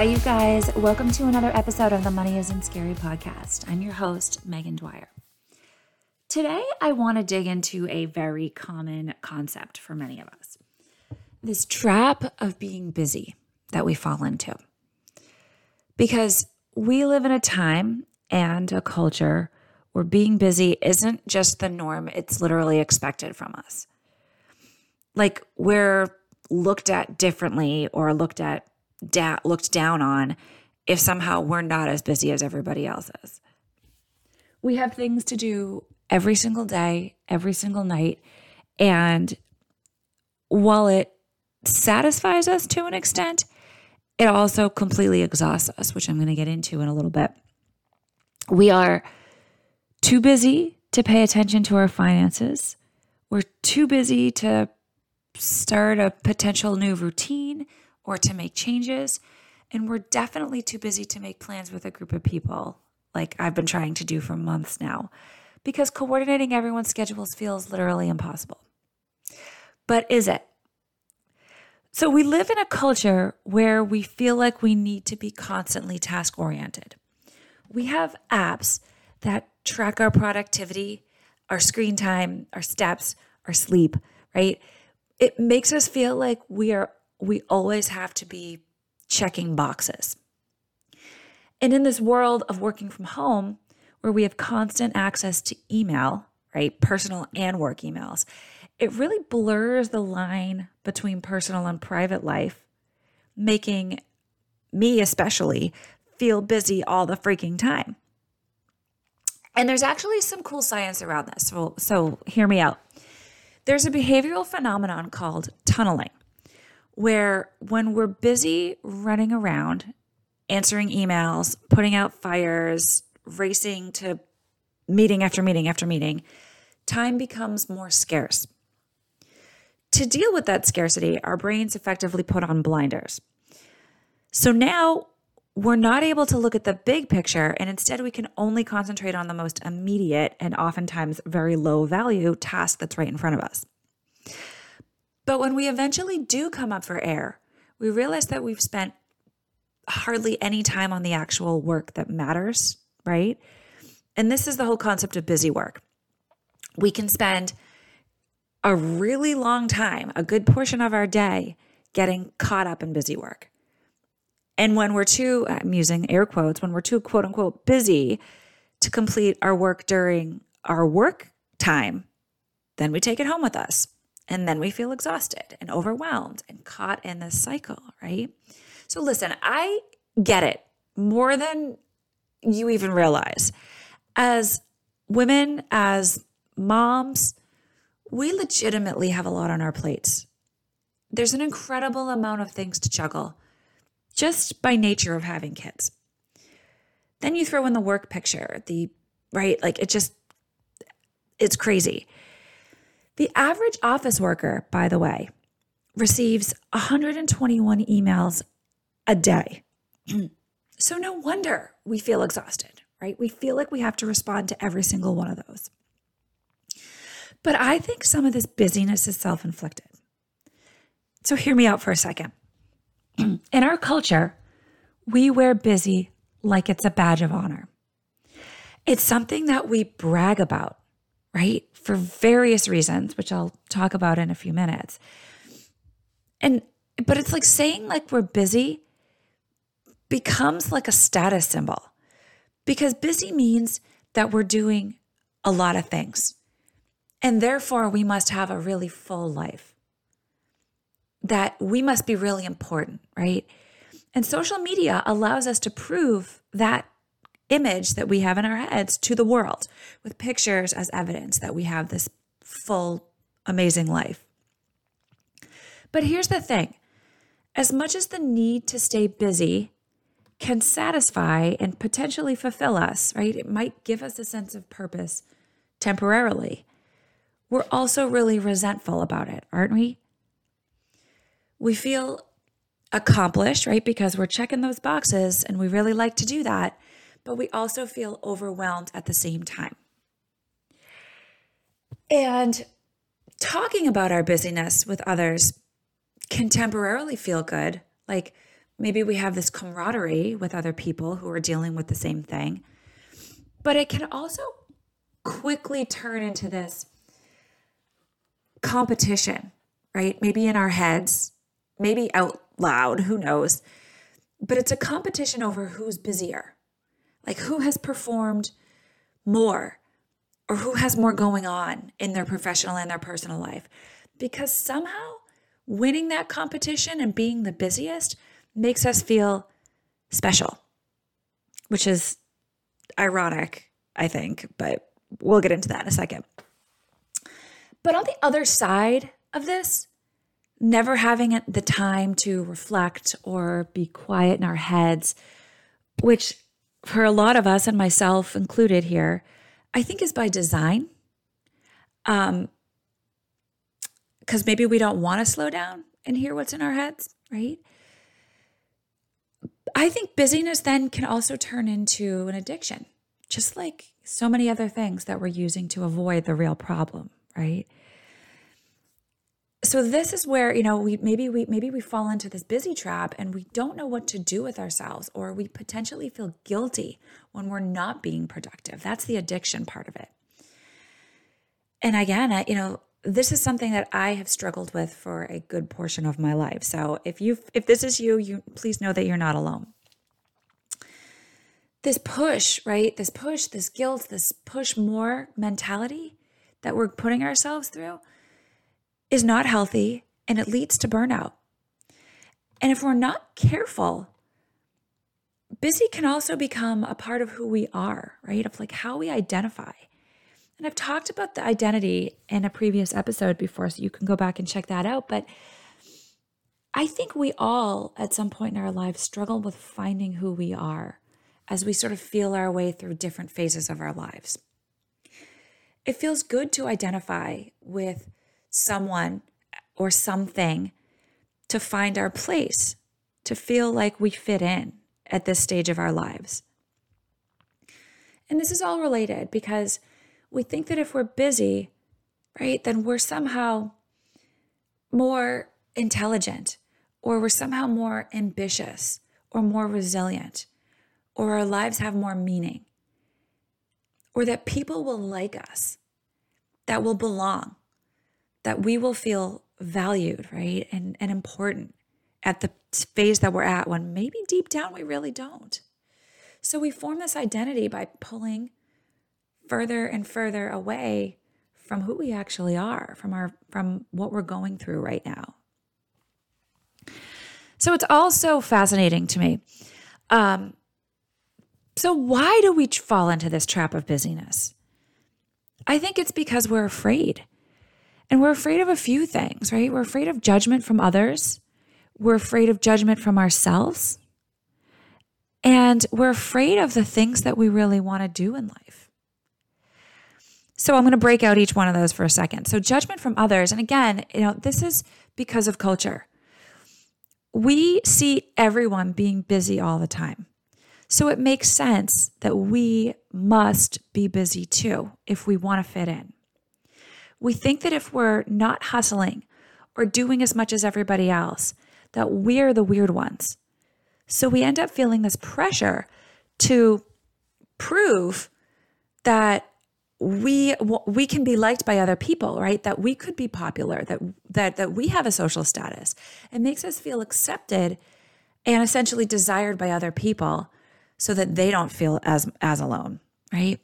Hi, you guys. Welcome to another episode of the Money Isn't Scary podcast. I'm your host, Megan Dwyer. Today, I want to dig into a very common concept for many of us this trap of being busy that we fall into. Because we live in a time and a culture where being busy isn't just the norm, it's literally expected from us. Like we're looked at differently or looked at da- looked down on if somehow we're not as busy as everybody else is. We have things to do every single day, every single night. And while it satisfies us to an extent, it also completely exhausts us, which I'm going to get into in a little bit. We are too busy to pay attention to our finances. We're too busy to start a potential new routine or to make changes. And we're definitely too busy to make plans with a group of people, like I've been trying to do for months now, because coordinating everyone's schedules feels literally impossible. But is it? So we live in a culture where we feel like we need to be constantly task oriented. We have apps that track our productivity, our screen time, our steps, our sleep, right? It makes us feel like we are we always have to be checking boxes. And in this world of working from home, where we have constant access to email, right, personal and work emails, it really blurs the line between personal and private life, making me especially feel busy all the freaking time. And there's actually some cool science around this. So, so hear me out. There's a behavioral phenomenon called tunneling where when we're busy running around, answering emails, putting out fires, racing to meeting after meeting after meeting, time becomes more scarce. To deal with that scarcity, our brains effectively put on blinders. So now we're not able to look at the big picture, and instead we can only concentrate on the most immediate and oftentimes very low value task that's right in front of us. But when we eventually do come up for air, we realize that we've spent hardly any time on the actual work that matters, right? And this is the whole concept of busy work. We can spend a really long time, a good portion of our day, getting caught up in busy work. And when we're too, I'm using air quotes, when we're too quote unquote busy to complete our work during our work time, then we take it home with us. And then we feel exhausted and overwhelmed and caught in this cycle, right? So, listen, I get it more than you even realize. As women, as moms, we legitimately have a lot on our plates. There's an incredible amount of things to juggle just by nature of having kids. Then you throw in the work picture, the right, like it just, it's crazy. The average office worker, by the way, receives 121 emails a day. so no wonder we feel exhausted, right? We feel like we have to respond to every single one of those. But I think some of this busyness is self inflicted. So hear me out for a second. In our culture, we wear busy like it's a badge of honor. It's something that we brag about right? For various reasons, which I'll talk about in a few minutes. And, but it's like saying like we're busy becomes like a status symbol because busy means that we're doing a lot of things. And therefore, we must have a really full life. That we must be really important, right? And social media allows us to prove that image that we have in our heads to the world with pictures as evidence that we have this full, amazing life. But here's the thing as much as the need to stay busy can satisfy and potentially fulfill us, right? It might give us a sense of purpose temporarily. We're also really resentful about it, aren't we? We feel accomplished, right? Because we're checking those boxes and we really like to do that, but we also feel overwhelmed at the same time. And talking about our busyness with others can temporarily feel good. Like maybe we have this camaraderie with other people who are dealing with the same thing. But it can also quickly turn into this competition, right? Maybe in our heads, maybe out loud, who knows? But it's a competition over who's busier, like who has performed more or who has more going on in their professional and their personal life. Because somehow winning that competition and being the busiest makes us feel special, which is ironic, I think, but we'll get into that in a second. But on the other side of this, never having the time to reflect or be quiet in our heads, which for a lot of us and myself included here, I think is by design. Um, because maybe we don't want to slow down and hear what's in our heads, right? I think busyness then can also turn into an addiction, just like so many other things that we're using to avoid the real problem, right? So this is where, you know, we maybe we maybe we fall into this busy trap and we don't know what to do with ourselves or we potentially feel guilty when we're not being productive. That's the addiction part of it. And again, I, you know, this is something that I have struggled with for a good portion of my life. So if you if this is you, you please know that you're not alone. This push, right? This push, this guilt, this push more mentality that we're putting ourselves through is not healthy and it leads to burnout. And if we're not careful, busy can also become a part of who we are, right? Of like how we identify. And I've talked about the identity in a previous episode before, so you can go back and check that out. But I think we all, at some point in our lives, struggle with finding who we are as we sort of feel our way through different phases of our lives. It feels good to identify with someone or something to find our place, to feel like we fit in at this stage of our lives. And this is all related because we think that if we're busy, right, then we're somehow more intelligent or we're somehow more ambitious or more resilient or our lives have more meaning or that people will like us, that will belong, that we will feel valued, right, and, and important at the phase that we're at when maybe deep down we really don't. So we form this identity by pulling further and further away from who we actually are, from our from what we're going through right now. So it's all so fascinating to me. Um, so why do we fall into this trap of busyness? I think it's because we're afraid. And we're afraid of a few things, right? We're afraid of judgment from others. We're afraid of judgment from ourselves. And we're afraid of the things that we really want to do in life. So I'm going to break out each one of those for a second. So judgment from others, and again, you know, this is because of culture. We see everyone being busy all the time. So it makes sense that we must be busy too if we want to fit in. We think that if we're not hustling or doing as much as everybody else, that we're the weird ones. So we end up feeling this pressure to prove that we we can be liked by other people right? That we could be popular that that that we have a social status. It makes us feel accepted and essentially desired by other people so that they don't feel as as alone right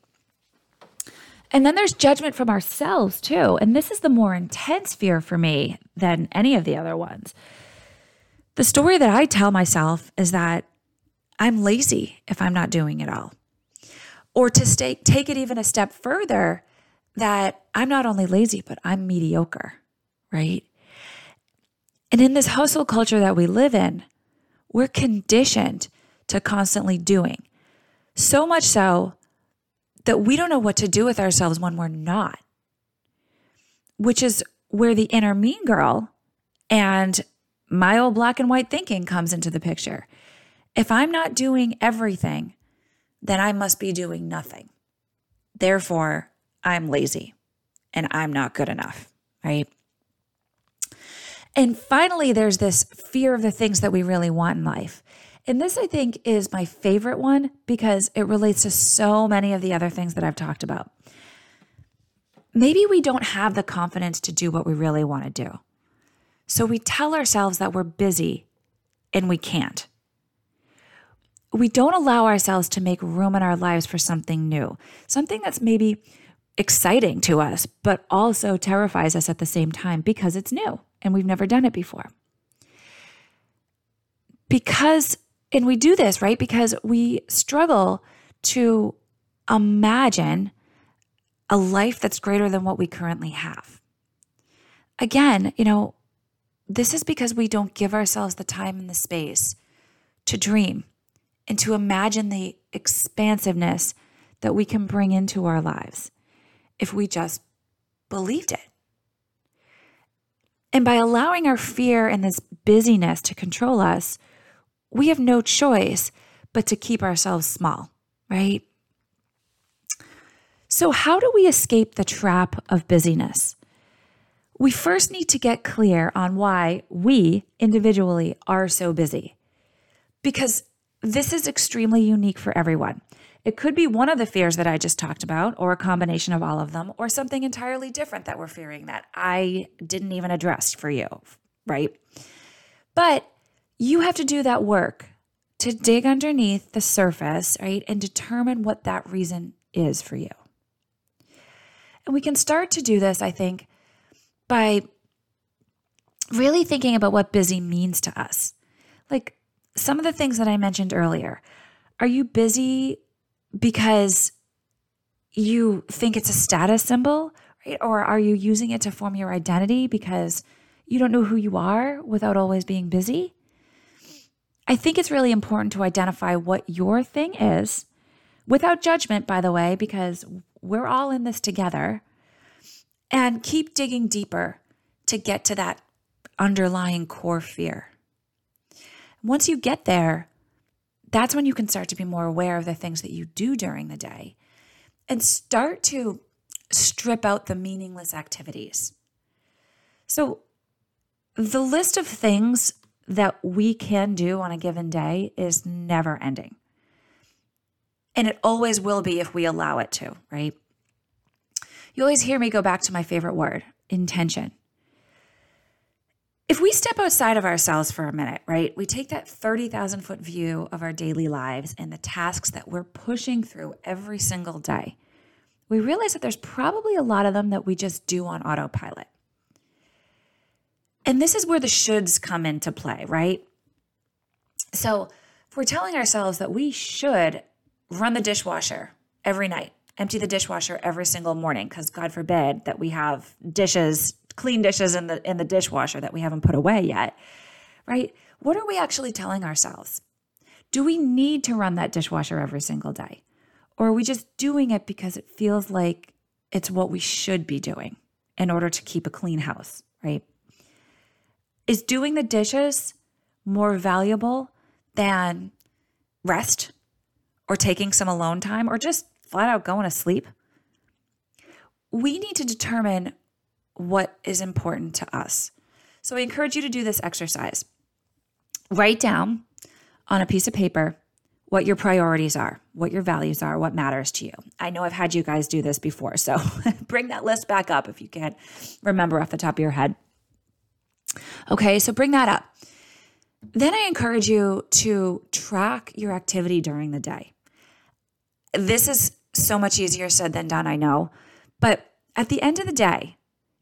and then there's judgment from ourselves too and this is the more intense fear for me than any of the other ones the story that i tell myself is that i'm lazy if i'm not doing it all or to stay, take it even a step further, that I'm not only lazy, but I'm mediocre, right? And in this hustle culture that we live in, we're conditioned to constantly doing. So much so that we don't know what to do with ourselves when we're not, which is where the inner mean girl and my old black and white thinking comes into the picture. If I'm not doing everything, then I must be doing nothing. Therefore, I'm lazy and I'm not good enough, right? And finally, there's this fear of the things that we really want in life. And this, I think, is my favorite one because it relates to so many of the other things that I've talked about. Maybe we don't have the confidence to do what we really want to do. So we tell ourselves that we're busy and we can't. We don't allow ourselves to make room in our lives for something new, something that's maybe exciting to us, but also terrifies us at the same time because it's new and we've never done it before. Because and we do this, right? Because we struggle to imagine a life that's greater than what we currently have. Again, you know, this is because we don't give ourselves the time and the space to dream and to imagine the expansiveness that we can bring into our lives if we just believed it. And by allowing our fear and this busyness to control us, we have no choice but to keep ourselves small, right? So, how do we escape the trap of busyness? We first need to get clear on why we individually are so busy, because this is extremely unique for everyone. It could be one of the fears that I just talked about, or a combination of all of them, or something entirely different that we're fearing that I didn't even address for you, right? But you have to do that work to dig underneath the surface, right, and determine what that reason is for you. And we can start to do this, I think, by really thinking about what busy means to us. Like some of the things that I mentioned earlier. Are you busy because you think it's a status symbol, right? Or are you using it to form your identity because you don't know who you are without always being busy? I think it's really important to identify what your thing is without judgment, by the way, because we're all in this together, and keep digging deeper to get to that underlying core fear. Once you get there, that's when you can start to be more aware of the things that you do during the day and start to strip out the meaningless activities. So, the list of things that we can do on a given day is never ending. And it always will be if we allow it to, right? You always hear me go back to my favorite word intention. If we step outside of ourselves for a minute, right, we take that 30,000 foot view of our daily lives and the tasks that we're pushing through every single day, we realize that there's probably a lot of them that we just do on autopilot. And this is where the shoulds come into play, right? So if we're telling ourselves that we should run the dishwasher every night, empty the dishwasher every single morning, because God forbid that we have dishes, clean dishes in the in the dishwasher that we haven't put away yet, right? What are we actually telling ourselves? Do we need to run that dishwasher every single day? Or are we just doing it because it feels like it's what we should be doing in order to keep a clean house, right? Is doing the dishes more valuable than rest or taking some alone time or just flat out going to sleep? We need to determine what is important to us. So I encourage you to do this exercise. Write down on a piece of paper what your priorities are, what your values are, what matters to you. I know I've had you guys do this before, so bring that list back up if you can't remember off the top of your head. Okay, so bring that up. Then I encourage you to track your activity during the day. This is so much easier said than done, I know. But at the end of the day,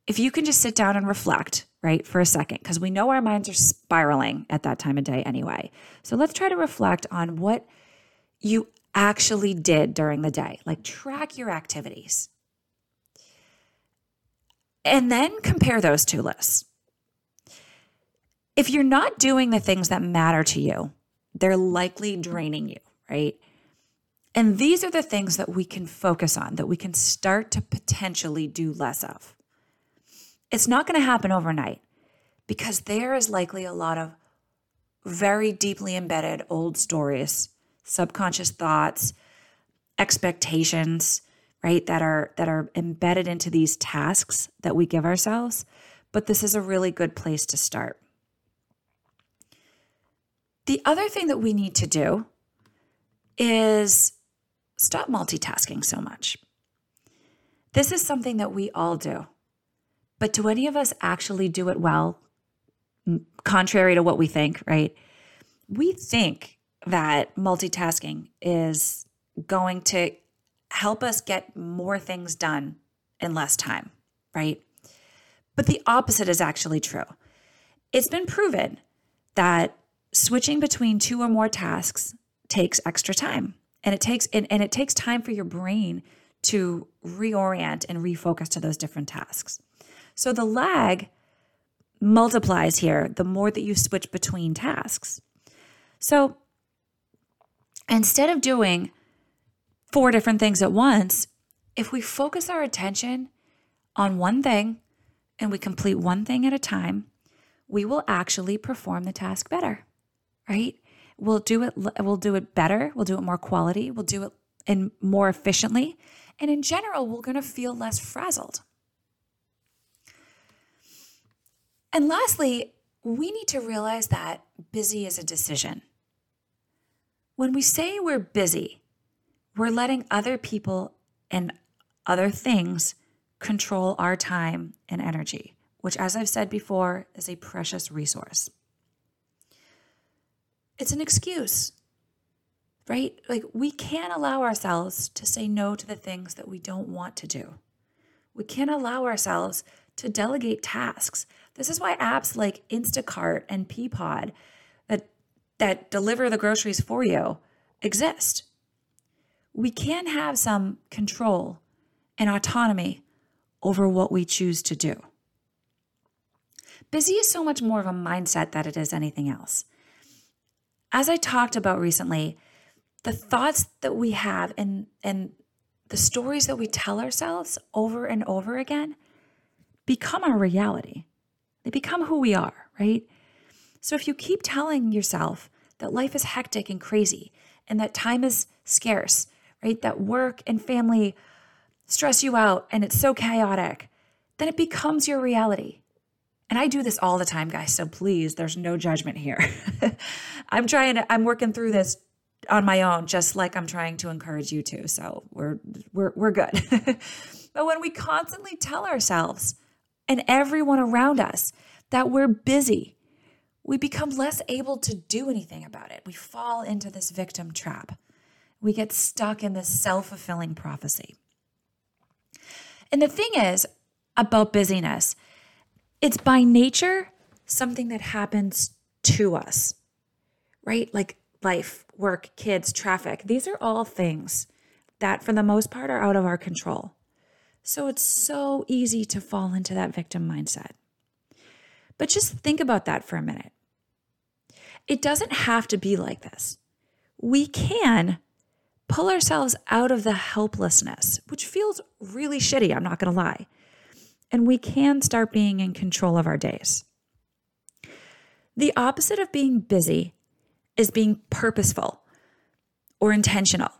if you can just sit down and reflect, right, for a second, because we know our minds are spiraling at that time of day anyway. So let's try to reflect on what you actually did during the day. Like track your activities. And then compare those two lists. If you're not doing the things that matter to you, they're likely draining you, right? And these are the things that we can focus on, that we can start to potentially do less of. It's not going to happen overnight because there is likely a lot of very deeply embedded old stories, subconscious thoughts, expectations, right, that are that are embedded into these tasks that we give ourselves, but this is a really good place to start. The other thing that we need to do is stop multitasking so much. This is something that we all do. But do any of us actually do it well, contrary to what we think, right? We think that multitasking is going to help us get more things done in less time, right? But the opposite is actually true. It's been proven that switching between two or more tasks takes extra time. And it takes and, and it takes time for your brain to reorient and refocus to those different tasks. So the lag multiplies here the more that you switch between tasks. So instead of doing four different things at once, if we focus our attention on one thing and we complete one thing at a time, we will actually perform the task better, right? We'll do it we'll do it better, we'll do it more quality, we'll do it and more efficiently, and in general, we're going to feel less frazzled. And lastly, we need to realize that busy is a decision. When we say we're busy, we're letting other people and other things control our time and energy, which, as I've said before, is a precious resource. It's an excuse, right? Like, we can't allow ourselves to say no to the things that we don't want to do. We can't allow ourselves to delegate tasks. This is why apps like Instacart and Peapod that, that deliver the groceries for you exist we can have some control and autonomy over what we choose to do. Busy is so much more of a mindset than it is anything else. As I talked about recently, the thoughts that we have and, and the stories that we tell ourselves over and over again become our reality. They become who we are, right? So if you keep telling yourself that life is hectic and crazy and that time is scarce right? That work and family stress you out and it's so chaotic, then it becomes your reality. And I do this all the time, guys. So please, there's no judgment here. I'm trying to, I'm working through this on my own, just like I'm trying to encourage you to. So we're we're we're good. but when we constantly tell ourselves and everyone around us that we're busy, we become less able to do anything about it. We fall into this victim trap we get stuck in this self fulfilling prophecy. And the thing is about busyness, it's by nature something that happens to us, right? Like life, work, kids, traffic. These are all things that, for the most part, are out of our control. So it's so easy to fall into that victim mindset. But just think about that for a minute. It doesn't have to be like this. We can pull ourselves out of the helplessness, which feels really shitty, I'm not going to lie. And we can start being in control of our days. The opposite of being busy is being purposeful or intentional.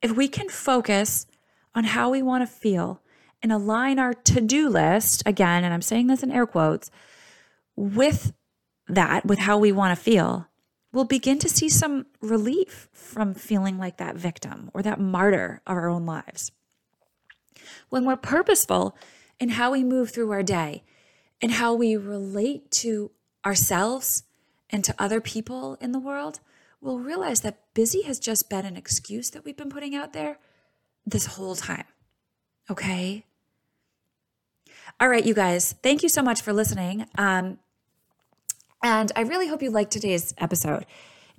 If we can focus on how we want to feel and align our to do list, again, and I'm saying this in air quotes, with that, with how we want to feel, we'll begin to see some relief from feeling like that victim or that martyr of our own lives. When we're purposeful in how we move through our day and how we relate to ourselves and to other people in the world, we'll realize that busy has just been an excuse that we've been putting out there this whole time. Okay? All right, you guys, thank you so much for listening. Um, and I really hope you liked today's episode.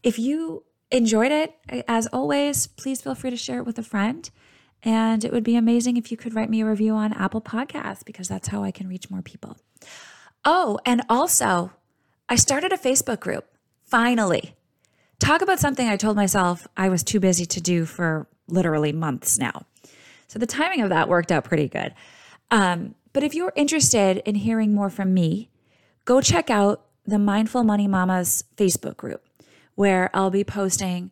If you enjoyed it, as always, please feel free to share it with a friend. And it would be amazing if you could write me a review on Apple Podcasts because that's how I can reach more people. Oh, and also, I started a Facebook group, finally. Talk about something I told myself I was too busy to do for literally months now. So the timing of that worked out pretty good. Um, but if you're interested in hearing more from me, go check out the Mindful Money Mamas Facebook group, where I'll be posting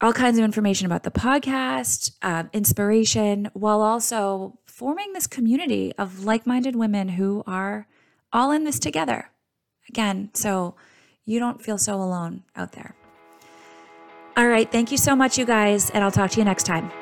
all kinds of information about the podcast, um, inspiration, while also forming this community of like minded women who are all in this together. Again, so you don't feel so alone out there. All right. Thank you so much, you guys, and I'll talk to you next time.